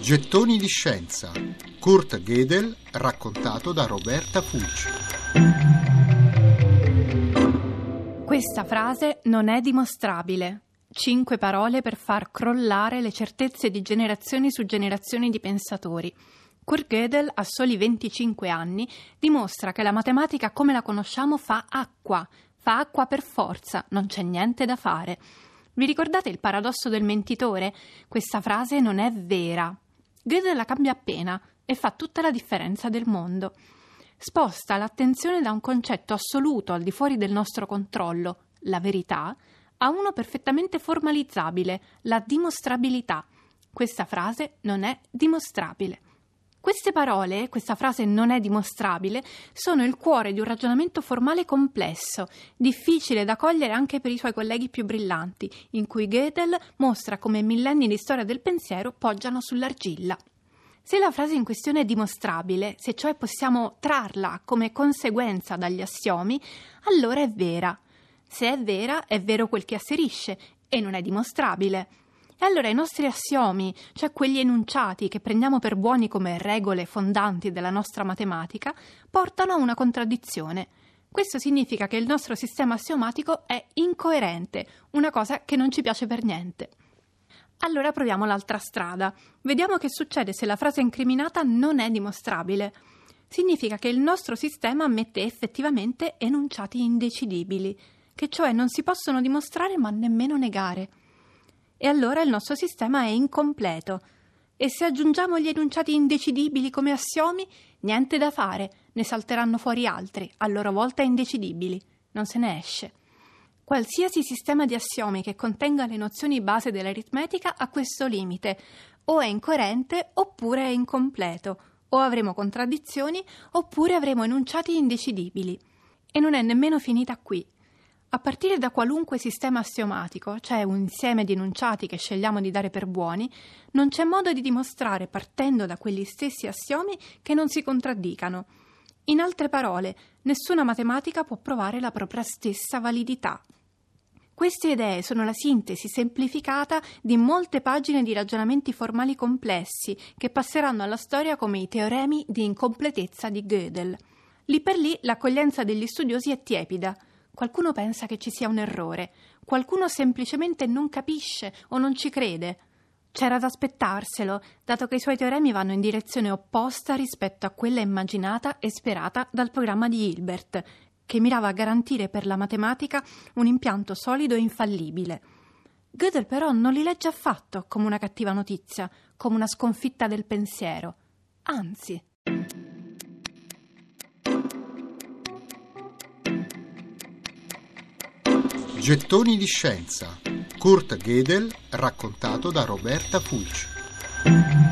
Gettoni di scienza. Kurt Gödel raccontato da Roberta Fulci. Questa frase non è dimostrabile. Cinque parole per far crollare le certezze di generazioni su generazioni di pensatori. Kurt Gödel, a soli 25 anni, dimostra che la matematica come la conosciamo fa acqua, fa acqua per forza, non c'è niente da fare. Vi ricordate il paradosso del mentitore? Questa frase non è vera. Gödel la cambia appena e fa tutta la differenza del mondo. Sposta l'attenzione da un concetto assoluto al di fuori del nostro controllo, la verità, a uno perfettamente formalizzabile, la dimostrabilità. Questa frase non è dimostrabile. Queste parole, questa frase non è dimostrabile, sono il cuore di un ragionamento formale complesso, difficile da cogliere anche per i suoi colleghi più brillanti, in cui Gödel mostra come millenni di storia del pensiero poggiano sull'argilla. Se la frase in questione è dimostrabile, se cioè possiamo trarla come conseguenza dagli assiomi, allora è vera. Se è vera, è vero quel che asserisce e non è dimostrabile. E allora i nostri assiomi, cioè quegli enunciati che prendiamo per buoni come regole fondanti della nostra matematica, portano a una contraddizione. Questo significa che il nostro sistema assiomatico è incoerente, una cosa che non ci piace per niente. Allora proviamo l'altra strada. Vediamo che succede se la frase incriminata non è dimostrabile. Significa che il nostro sistema ammette effettivamente enunciati indecidibili, che cioè non si possono dimostrare ma nemmeno negare e allora il nostro sistema è incompleto. E se aggiungiamo gli enunciati indecidibili come assiomi, niente da fare, ne salteranno fuori altri, a loro volta indecidibili. Non se ne esce. Qualsiasi sistema di assiomi che contenga le nozioni base dell'aritmetica ha questo limite. O è incoerente oppure è incompleto. O avremo contraddizioni oppure avremo enunciati indecidibili. E non è nemmeno finita qui. A partire da qualunque sistema assiomatico, cioè un insieme di enunciati che scegliamo di dare per buoni, non c'è modo di dimostrare, partendo da quegli stessi assiomi, che non si contraddicano. In altre parole, nessuna matematica può provare la propria stessa validità. Queste idee sono la sintesi semplificata di molte pagine di ragionamenti formali complessi che passeranno alla storia come i teoremi di incompletezza di Gödel. Lì per lì l'accoglienza degli studiosi è tiepida. Qualcuno pensa che ci sia un errore, qualcuno semplicemente non capisce o non ci crede. C'era da aspettarselo, dato che i suoi teoremi vanno in direzione opposta rispetto a quella immaginata e sperata dal programma di Hilbert, che mirava a garantire per la matematica un impianto solido e infallibile. Gödel però non li legge affatto come una cattiva notizia, come una sconfitta del pensiero. Anzi. Gettoni di scienza. Kurt Gödel raccontato da Roberta Fulci.